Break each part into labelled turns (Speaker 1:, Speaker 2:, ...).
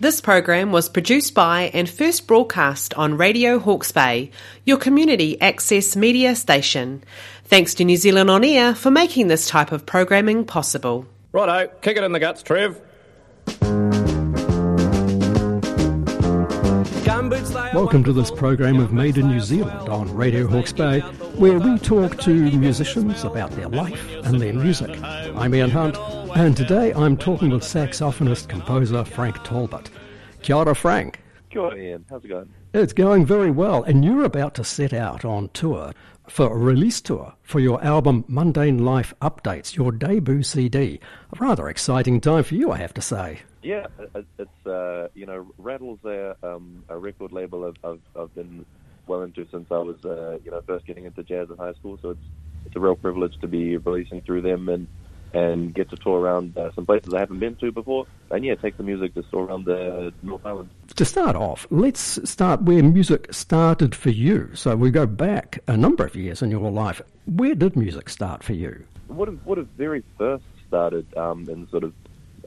Speaker 1: This program was produced by and first broadcast on Radio Hawke's Bay, your community access media station. Thanks to New Zealand On Air for making this type of programming possible.
Speaker 2: Righto, kick it in the guts, Trev.
Speaker 3: Welcome to this program of Made in New Zealand on Radio Hawke's Bay, where we talk to musicians about their life and their music. I'm Ian Hunt, and today I'm talking with saxophonist composer Frank Talbot. Kia ora, Frank.
Speaker 4: Kia ora, Ian. How's it going?
Speaker 3: It's going very well, and you're about to set out on tour for a release tour for your album Mundane Life Updates, your debut CD. A rather exciting time for you, I have to say.
Speaker 4: Yeah, it's uh, you know Rattle's a, um, a record label I've, I've, I've been well into since I was uh, you know first getting into jazz in high school. So it's it's a real privilege to be releasing through them and and get to tour around uh, some places I haven't been to before. And yeah, take the music to tour around the North Island.
Speaker 3: To start off, let's start where music started for you. So we go back a number of years in your life. Where did music start for you?
Speaker 4: What have would have very first started um, in sort of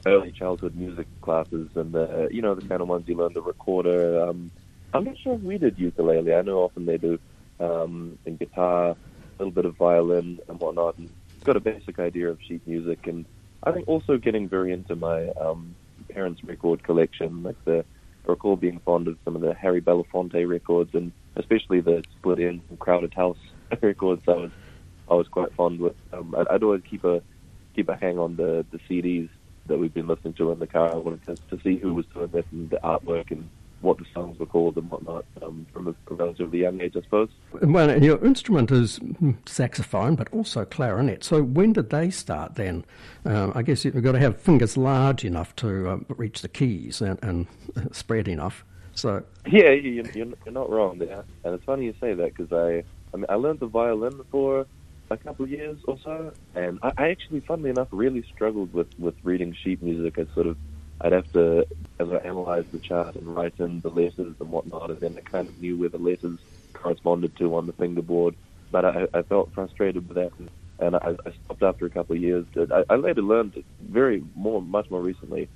Speaker 4: early childhood music classes and the you know the kind of ones you learn the recorder. Um, I'm not sure if we did ukulele. I know often they do, um, and guitar, a little bit of violin and whatnot. And got a basic idea of sheet music, and I think also getting very into my um, parents' record collection. Like the I recall being fond of some of the Harry Belafonte records, and especially the Split Enz Crowded House records. I was I was quite fond with. Um, I'd, I'd always keep a keep a hang on the the CDs that we've been listening to in the car. I wanted to, to see who was doing this and the artwork and what the songs were called and whatnot um, from a relatively young age, I suppose.
Speaker 3: Well, and your instrument is saxophone, but also clarinet. So when did they start then? Um, I guess you've got to have fingers large enough to uh, reach the keys and, and spread enough. So
Speaker 4: yeah, you're, you're not wrong there. And it's funny you say that because I, I mean, I learned the violin for a couple of years or so, and I, I actually, funnily enough, really struggled with with reading sheet music. I sort of, I'd have to, as I analysed the chart and write in the letters and whatnot, and then I kind of knew where the letters corresponded to on the fingerboard. But I, I felt frustrated with that, and, I, I stopped after a couple of years. I, I later learned very more, much more recently,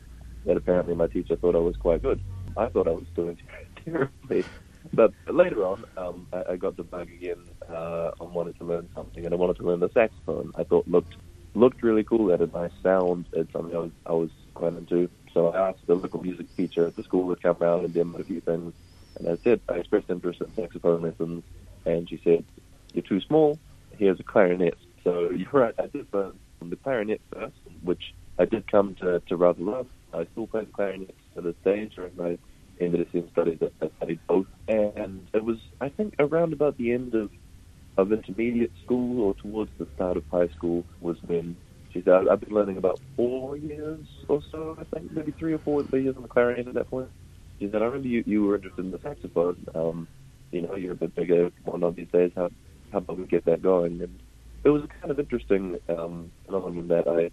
Speaker 4: that apparently my teacher thought I was quite good. I thought I was doing terribly. But later on, um, I, I got the bug again uh, on wanting to learn something, and I wanted to learn the saxophone. I thought looked looked really cool. It had a nice sound. It's something I was, I was quite into. So I asked the local music teacher at the school to come around and demo a few things, and I said I expressed interest in saxophone lessons, and she said, "You're too small. Here's a clarinet." So you're right. I did learn the clarinet first, which I did come to, to rather love. I still play the clarinet to this day during my in the SEM studies, I studied both. And it was, I think, around about the end of, of intermediate school or towards the start of high school was when she said, I've been learning about four years or so, I think, maybe three or four years on the clarinet at that point. She said, I remember you, you were interested in the saxophone. Um, you know, you're a bit bigger one of these days. How, how about we get that going? And it was kind of interesting um, phenomenon that I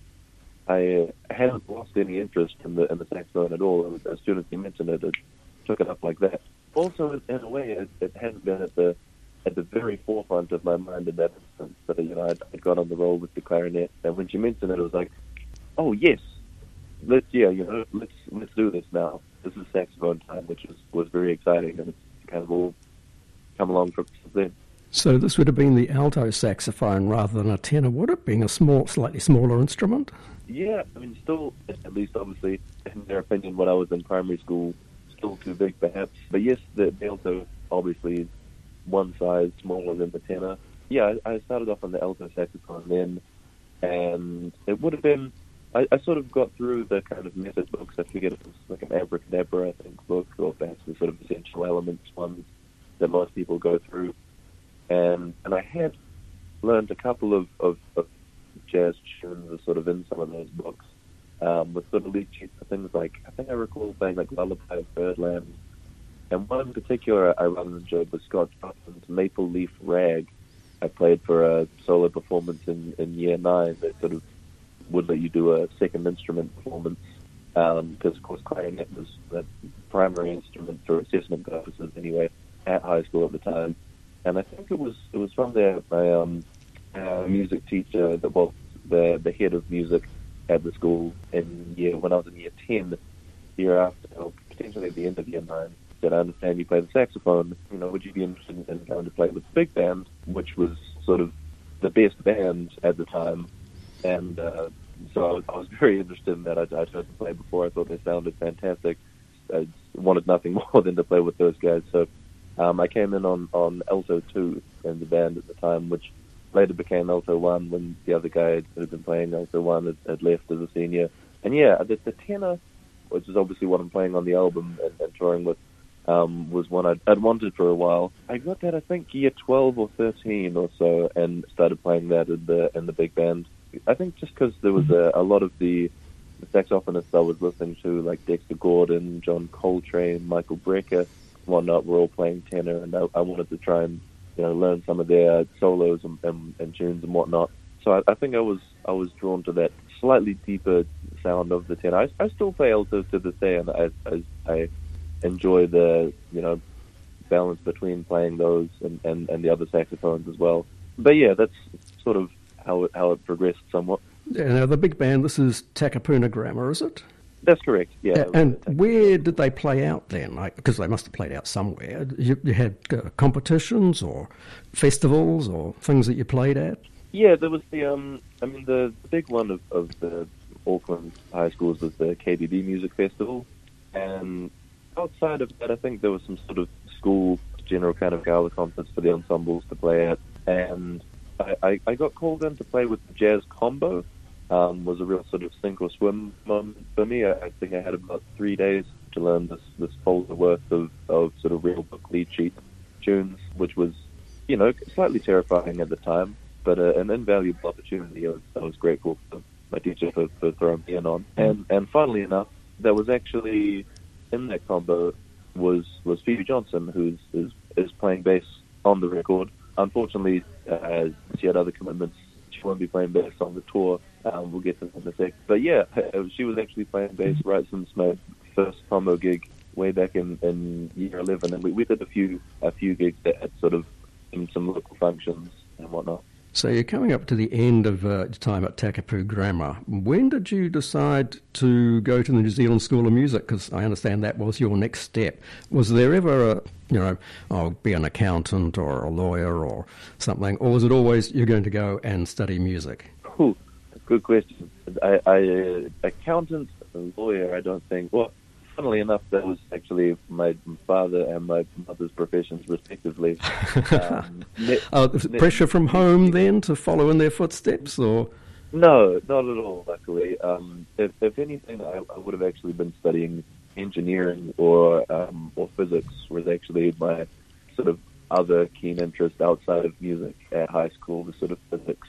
Speaker 4: I hadn't lost any interest in the in the saxophone at all. As soon as he mentioned it, it took it up like that. Also, in a way, it, it hadn't been at the at the very forefront of my mind in that That you know, I'd, I'd got on the roll with the clarinet, and when she mentioned it, it was like, oh yes, let's yeah, you know, let's let's do this now. This is saxophone time, which was was very exciting, and it's kind of all come along from then.
Speaker 3: So this would have been the alto saxophone rather than a tenor, would it? Being a small, slightly smaller instrument.
Speaker 4: Yeah, I mean, still, at least obviously, in their opinion, when I was in primary school, still too big perhaps. But yes, the, the alto obviously is one size smaller than the tenor. Yeah, I, I started off on the alto saxophone then, and it would have been. I, I sort of got through the kind of method books. I forget it was like an abracadabra, I think, book, or perhaps the sort of essential elements ones that most people go through. And and I had learned a couple of, of, of jazz tunes sort of in some of those books, um, with sort of lead sheets for things like I think I recall playing like Lullaby of Birdland, and one in particular I rather enjoyed was Scott Joplin's Maple Leaf Rag. I played for a solo performance in, in year nine that sort of would let you do a second instrument performance because um, of course clarinet was the primary instrument for assessment purposes anyway at high school at the time. And I think it was it was from there my um, uh, music teacher that was the the head of music at the school in year when I was in year ten, year after potentially at the end of year nine, said, I understand you play the saxophone. You know, would you be interested in going to play with the big band, which was sort of the best band at the time? And uh, so I was, I was very interested in that. I, I tried to play before. I thought they sounded fantastic. I wanted nothing more than to play with those guys. So um, I came in on, on alto 2 in the band at the time, which later became alto 1 when the other guy who had been playing alto 1 had, had left as a senior. And yeah, the, the tenor, which is obviously what I'm playing on the album and, and touring with, um, was one I'd, I'd wanted for a while. I got that I think year 12 or 13 or so, and started playing that in the in the big band. I think just because there was a, a lot of the, the saxophonists I was listening to, like Dexter Gordon, John Coltrane, Michael Brecker, whatnot, were all playing tenor, and I, I wanted to try and you know learn some of their solos and, and, and tunes and whatnot. So I, I think I was I was drawn to that slightly deeper sound of the tenor. I, I still play alto to this day, and I, I, I enjoy the you know balance between playing those and, and, and the other saxophones as well. But yeah, that's sort of how it how it progressed somewhat.
Speaker 3: Yeah, now the big band. This is Takapuna Grammar, is it?
Speaker 4: That's correct. Yeah.
Speaker 3: And where did they play out then? Like, because they must have played out somewhere. You, you had uh, competitions or festivals or things that you played at.
Speaker 4: Yeah, there was the um. I mean, the, the big one of, of the Auckland high schools was the KBB Music Festival, and outside of that, I think there was some sort of school general kind of gala conference for the ensembles to play at, and I, I, I got called in to play with the Jazz Combo. Um, was a real sort of sink or swim moment for me. I, I think I had about three days to learn this this folder worth of, of sort of real book lead sheet tunes, which was, you know, slightly terrifying at the time, but uh, an invaluable opportunity. I was, I was grateful for my teacher for, for throwing me in on. And and funnily enough, there was actually in that combo was was Phoebe Johnson, who's is is playing bass on the record. Unfortunately, uh, she had other commitments. She won't be playing bass on the tour. Um, we'll get to that in a sec. But yeah, she was actually playing bass right since my first combo gig way back in, in year 11, and we, we did a few a few gigs at sort of some local functions and whatnot.
Speaker 3: So you're coming up to the end of uh, time at Takapuna Grammar. When did you decide to go to the New Zealand School of Music? Because I understand that was your next step. Was there ever a, you know, I'll be an accountant or a lawyer or something, or was it always you're going to go and study music?
Speaker 4: Ooh, good question. I, I uh, accountant, lawyer. I don't think. Well, funnily enough, that was actually my father and my mother's professions, respectively.
Speaker 3: Um, net, pressure from home then to follow in their footsteps, or?
Speaker 4: No, not at all. Luckily, um, if, if, anything, I, I, would have actually been studying engineering or um, or physics. Was actually my sort of other keen interest outside of music at high school, the sort of physics,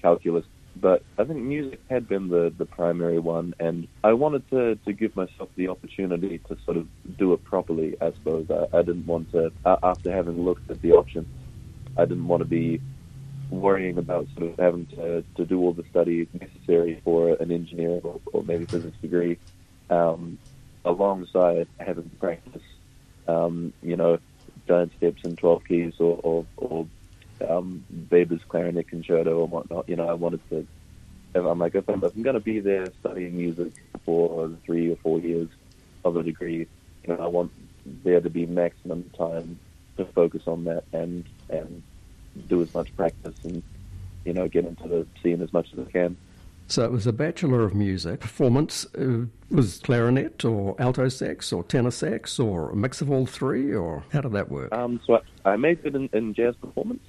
Speaker 4: calculus but I think music had been the, the primary one, and I wanted to, to give myself the opportunity to sort of do it properly, I suppose. I, I didn't want to, after having looked at the options, I didn't want to be worrying about sort of having to, to do all the study necessary for an engineering or, or maybe physics degree um, alongside having to practice, um, you know, giant steps and 12 keys or, or, or um, Weber's clarinet concerto or whatnot. You know, I wanted to. I'm like, if I'm, if I'm going to be there studying music for three or four years of a degree, you know, I want there to be maximum time to focus on that and and do as much practice and you know get into the scene as much as I can.
Speaker 3: So it was a Bachelor of Music. Performance uh, was clarinet or alto sax or tenor sax or a mix of all three, or how did that work?
Speaker 4: Um, so I, I majored in, in jazz performance,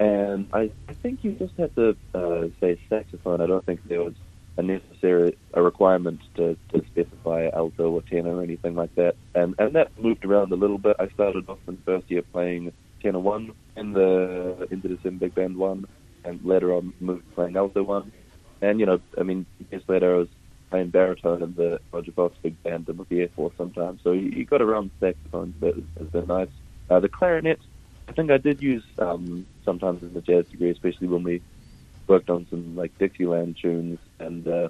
Speaker 4: and I, I think you just had to uh, say saxophone. I don't think there was a necessary a requirement to, to specify alto or tenor or anything like that. And and that moved around a little bit. I started off in first year playing tenor one in the into the Sim Big Band one, and later on moved playing alto one. And you know, I mean, years later I was playing baritone in the Roger Fox Big Band and with the Air Force sometimes. So you, you got around saxophones, but it's been nice. Uh, the clarinet I think I did use um, sometimes in the jazz degree, especially when we worked on some like Dixieland tunes and uh,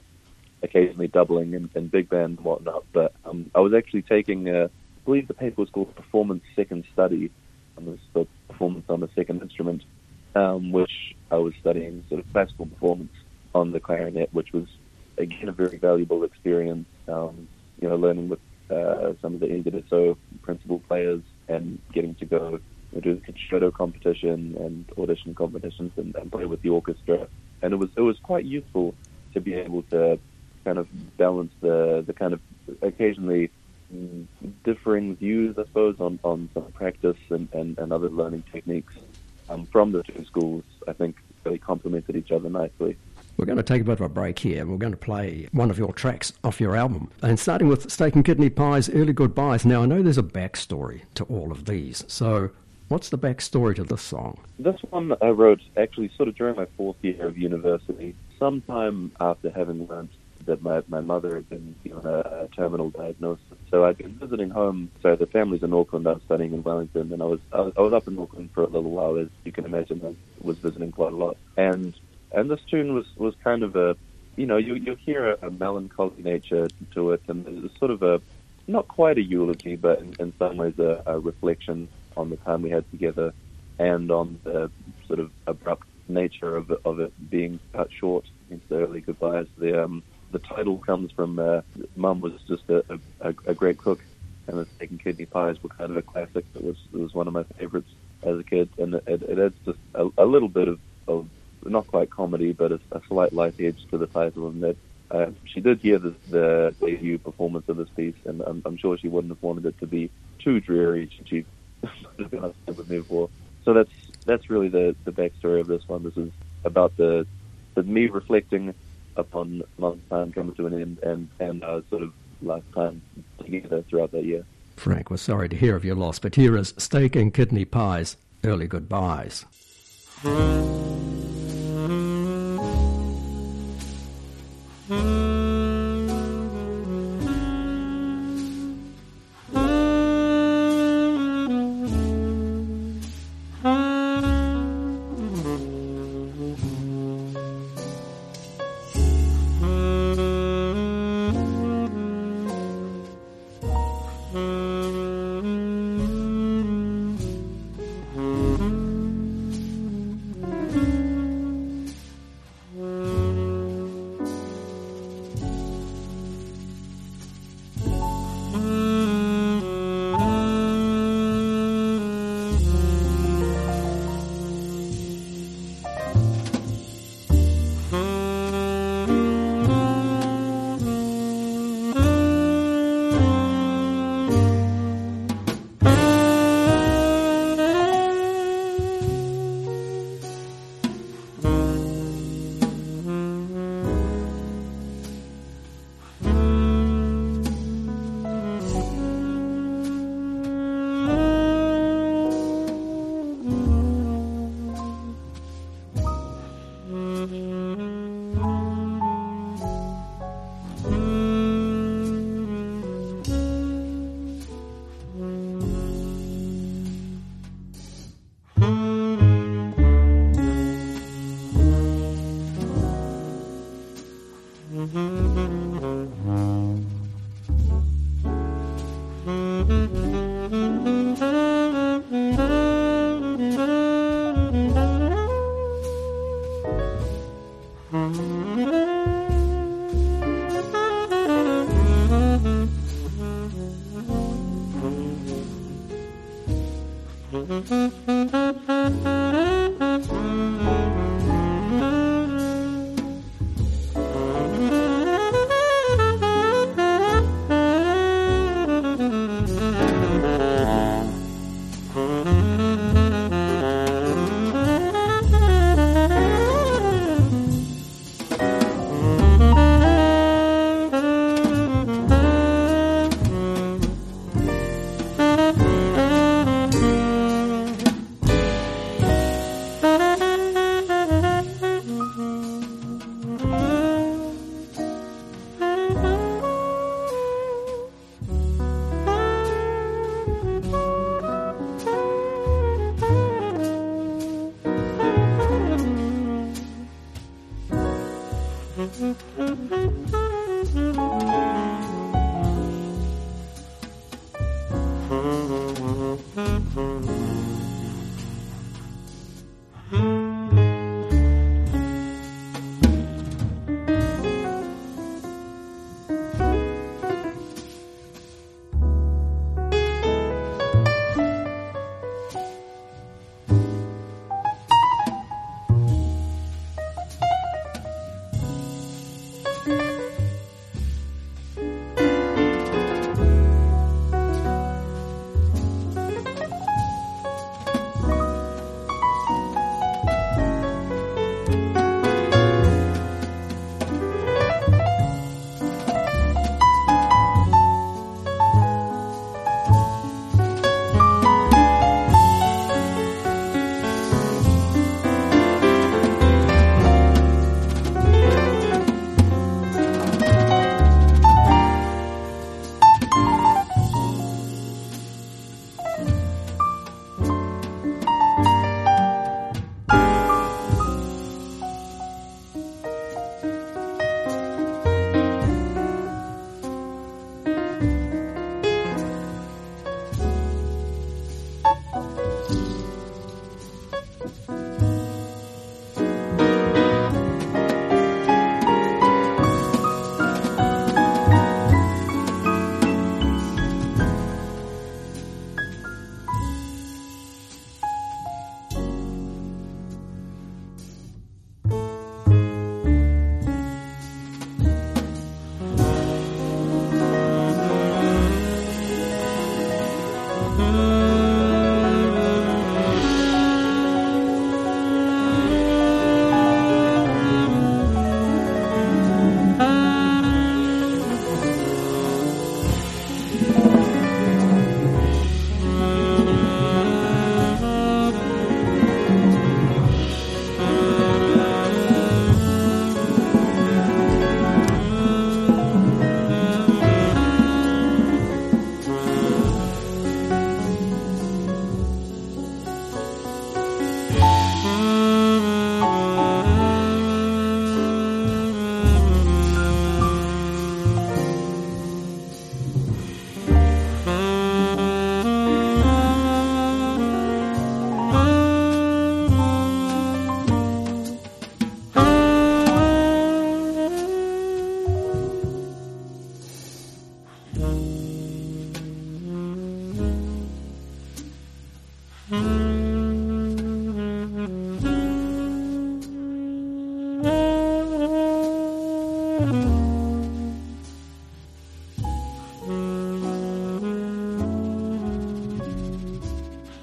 Speaker 4: occasionally doubling in, in big band and whatnot. But um, I was actually taking, uh, I believe the paper was called Performance Second Study, and this the performance on the second instrument, um, which I was studying sort of classical performance on the clarinet, which was again a very valuable experience. Um, you know, learning with uh, some of the NZSO principal players and getting to go do the concerto competition and audition competitions and, and play with the orchestra. And it was it was quite useful to be able to kind of balance the the kind of occasionally differing views, I suppose, on, on some practice and, and, and other learning techniques um, from the two schools. I think really complemented each other nicely.
Speaker 3: We're going to take a bit of a break here we're going to play one of your tracks off your album. And starting with Steak and Kidney Pie's Early Goodbyes. Now, I know there's a backstory to all of these. So, what's the backstory to this song?
Speaker 4: This one I wrote actually sort of during my fourth year of university, sometime after having learned that my, my mother had been given a, a terminal diagnosis. So I'd been visiting home. So the family's in Auckland. I was studying in Wellington, and I was I was, I was up in Auckland for a little while, as you can imagine. I was visiting quite a lot, and and this tune was was kind of a, you know, you you hear a, a melancholy nature to it, and it's sort of a, not quite a eulogy, but in, in some ways a, a reflection on the time we had together, and on the sort of abrupt nature of it, of it being cut short into the early goodbyes. The um, the title comes from uh, Mum was just a, a, a great cook, and the steak and kidney pies were kind of a classic. It was it was one of my favorites as a kid, and it, it adds just a, a little bit of, of not quite comedy, but a, a slight light edge to the title. And that uh, she did hear the, the debut performance of this piece, and I'm, I'm sure she wouldn't have wanted it to be too dreary. She with me before. So that's that's really the the backstory of this one. This is about the, the me reflecting upon Mum's time coming to an end and and our sort of lifetime together throughout that year.
Speaker 3: Frank, we're sorry to hear of your loss, but here is Steak and Kidney Pies, Early Goodbyes.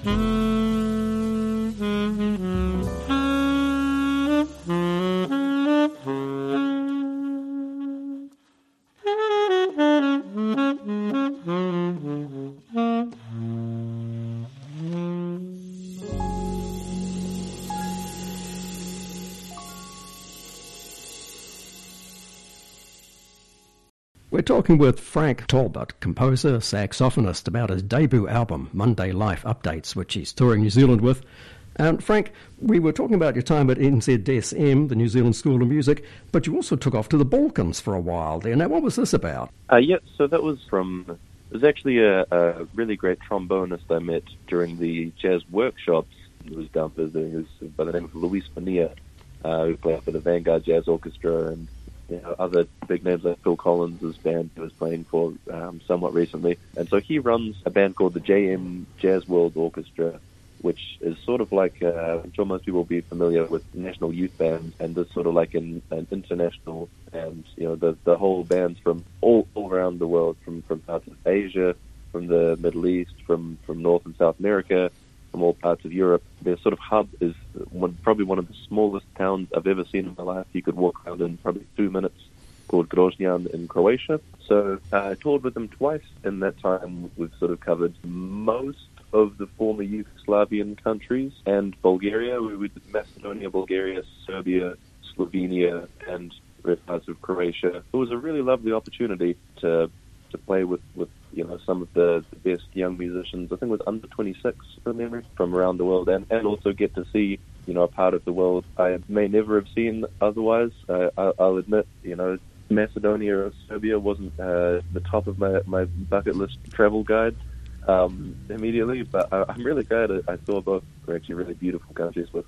Speaker 3: We're talking with Frank Talbot, composer, saxophonist, about his debut album, Mundane Life Updates, which he's touring New Zealand with. And Frank, we were talking about your time at NZSM, the New Zealand School of Music, but you also took off to the Balkans for a while there. Now, what was this about?
Speaker 4: Uh, yeah, so that was from. It was actually a, a really great trombonist I met during the jazz workshops. He was down visiting. He was by the name of Luis Bonilla, uh, who played for the Vanguard Jazz Orchestra and you know, other big names like Phil Collins' band he was playing for um, somewhat recently. And so he runs a band called the JM Jazz World Orchestra, which is sort of like, uh, I'm sure most people will be familiar with National Youth Band, and this sort of like an, an international, and you know, the, the whole bands from all, all around the world, from, from parts of Asia, from the Middle East, from, from North and South America, from all parts of Europe. Their sort of hub is one, probably one of the smallest towns I've ever seen in my life. You could walk around in probably two minutes, called Grožnjan in Croatia. So uh, I toured with them twice. In that time, we've sort of covered most of the former Yugoslavian countries and Bulgaria. We did Macedonia, Bulgaria, Serbia, Slovenia, and parts of Croatia. It was a really lovely opportunity to to play with, with you know some of the, the best young musicians. I think it was under 26 from memory from around the world, and and also get to see you know a part of the world I may never have seen otherwise. Uh, I, I'll admit, you know. Macedonia or Serbia wasn't uh, the top of my, my bucket list travel guide um, immediately, but I, I'm really glad I, I saw both. They're actually really beautiful countries with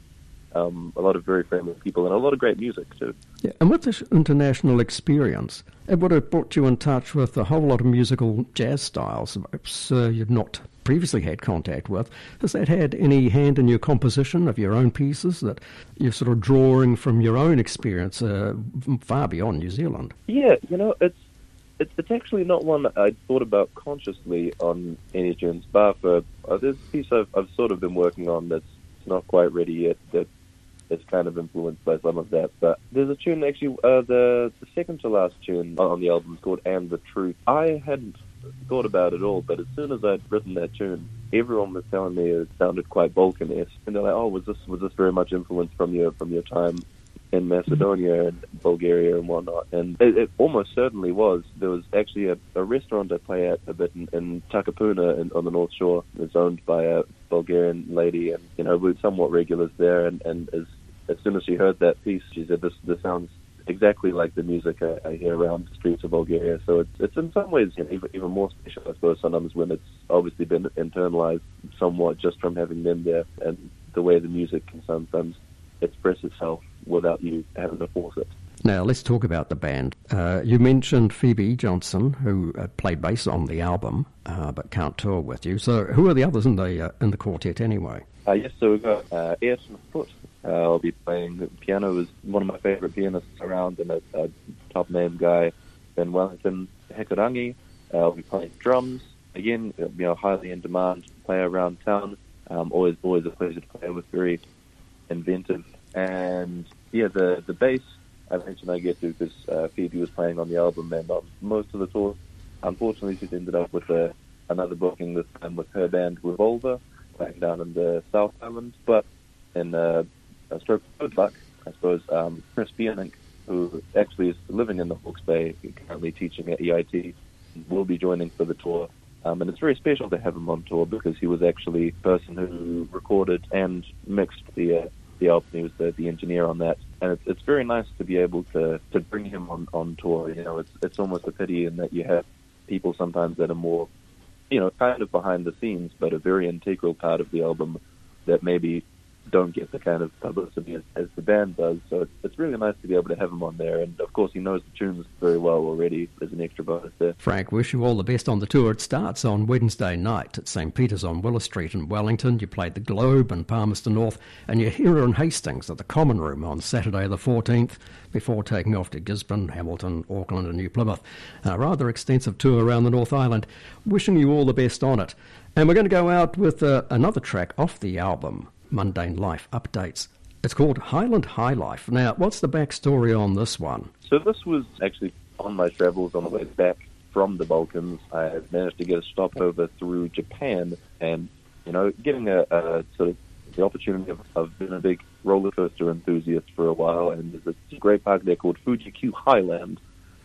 Speaker 4: um, a lot of very friendly people and a lot of great music too.
Speaker 3: Yeah, and with this international experience, it would have brought you in touch with a whole lot of musical jazz styles perhaps uh, you'd not previously had contact with. Has that had any hand in your composition of your own pieces that you're sort of drawing from your own experience uh, far beyond New Zealand?
Speaker 4: Yeah, you know, it's it's, it's actually not one I thought about consciously on any tunes, bar for uh, there's a piece I've, I've sort of been working on that's not quite ready yet that is kind of influenced by some of that. But there's a tune actually, uh, the the second to last tune on the album is called "And the Truth." I hadn't thought about it all, but as soon as I'd written that tune, everyone was telling me it sounded quite Balkan-esque, and they're like, "Oh, was this was this very much influenced from your from your time in Macedonia and Bulgaria and whatnot. And it, it almost certainly was. There was actually a, a restaurant I play at a bit in, in Takapuna in, on the North Shore. It's owned by a Bulgarian lady, and you know we're somewhat regulars there. And, and as soon as she heard that piece, she said, "This this sounds." Exactly like the music I, I hear around the streets of Bulgaria, so it's it's in some ways you know, even, even more special, I suppose. Sometimes when it's obviously been internalized somewhat just from having been there, and the way the music can sometimes express itself without you having to force it.
Speaker 3: Now, let's talk about the band. Uh, you mentioned Phoebe Johnson, who uh, played bass on the album, uh, but can't tour with you. So, who are the others in the uh, in the quartet anyway?
Speaker 4: Uh, yes, so we've got uh, Ayrton Foot. Uh, I'll be playing piano. is one of my favourite pianists around, and a, a top name guy. Ben Wellington Hekurangi. I'll be playing drums. again, you know, highly in demand player around town. Um, always, always a pleasure to play with. Very inventive, and yeah, the the bass I mentioned I get to because uh, Phoebe was playing on the album and on most of the tour. Unfortunately, she's ended up with a, another booking this time with her band Revolver, playing down in the South Island. But in uh, a stroke I suppose, um, Chris Biernik, who actually is living in the Hawke's Bay, currently teaching at EIT, will be joining for the tour. Um, and it's very special to have him on tour because he was actually the person who recorded and mixed the uh, the album. He was the, the engineer on that, and it's it's very nice to be able to to bring him on on tour. You know, it's it's almost a pity in that you have people sometimes that are more, you know, kind of behind the scenes, but a very integral part of the album that maybe don't get the kind of publicity as, as the band does. So it's, it's really nice to be able to have him on there. And of course, he knows the tunes very well already as an extra bonus there.
Speaker 3: Frank, wish you all the best on the tour. It starts on Wednesday night at St. Peter's on Willow Street in Wellington. You played the Globe and Palmerston North, and you're here in Hastings at the Common Room on Saturday the 14th before taking off to Gisborne, Hamilton, Auckland, and New Plymouth. A rather extensive tour around the North Island. Wishing you all the best on it. And we're going to go out with uh, another track off the album mundane life updates. It's called Highland High Life. Now, what's the backstory on this one?
Speaker 4: So this was actually on my travels on the way back from the Balkans. I managed to get a stopover through Japan, and you know, getting a, a sort of the opportunity of, of being a big roller coaster enthusiast for a while, and there's a great park there called Fuji Q Highland,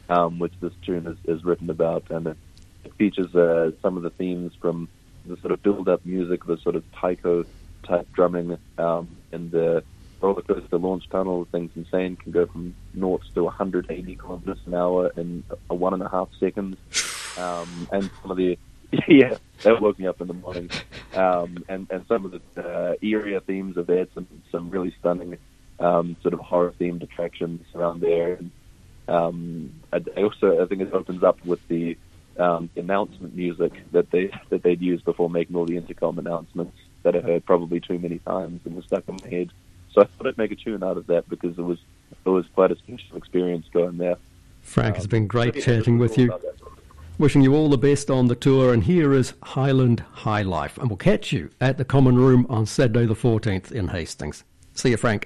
Speaker 4: um, which this tune is, is written about, and it, it features uh, some of the themes from the sort of build-up music, the sort of taiko type drumming um, in the roller coaster launch tunnel. Things insane can go from naught to 180 kilometers an hour in a one and a half seconds. Um, and some of the yeah, that woke me up in the morning. Um, and and some of the uh, area themes have had some some really stunning um, sort of horror themed attractions around there. And um, I, I also I think it opens up with the um, announcement music that they that they'd use before making all the intercom announcements that I heard probably too many times and was stuck in my head. So I thought I'd make a tune out of that because it was it was quite a special experience going there.
Speaker 3: Frank, um, it's been great chatting with you. Wishing you all the best on the tour, and here is Highland High Life, and we'll catch you at the Common Room on Saturday the 14th in Hastings. See you, Frank.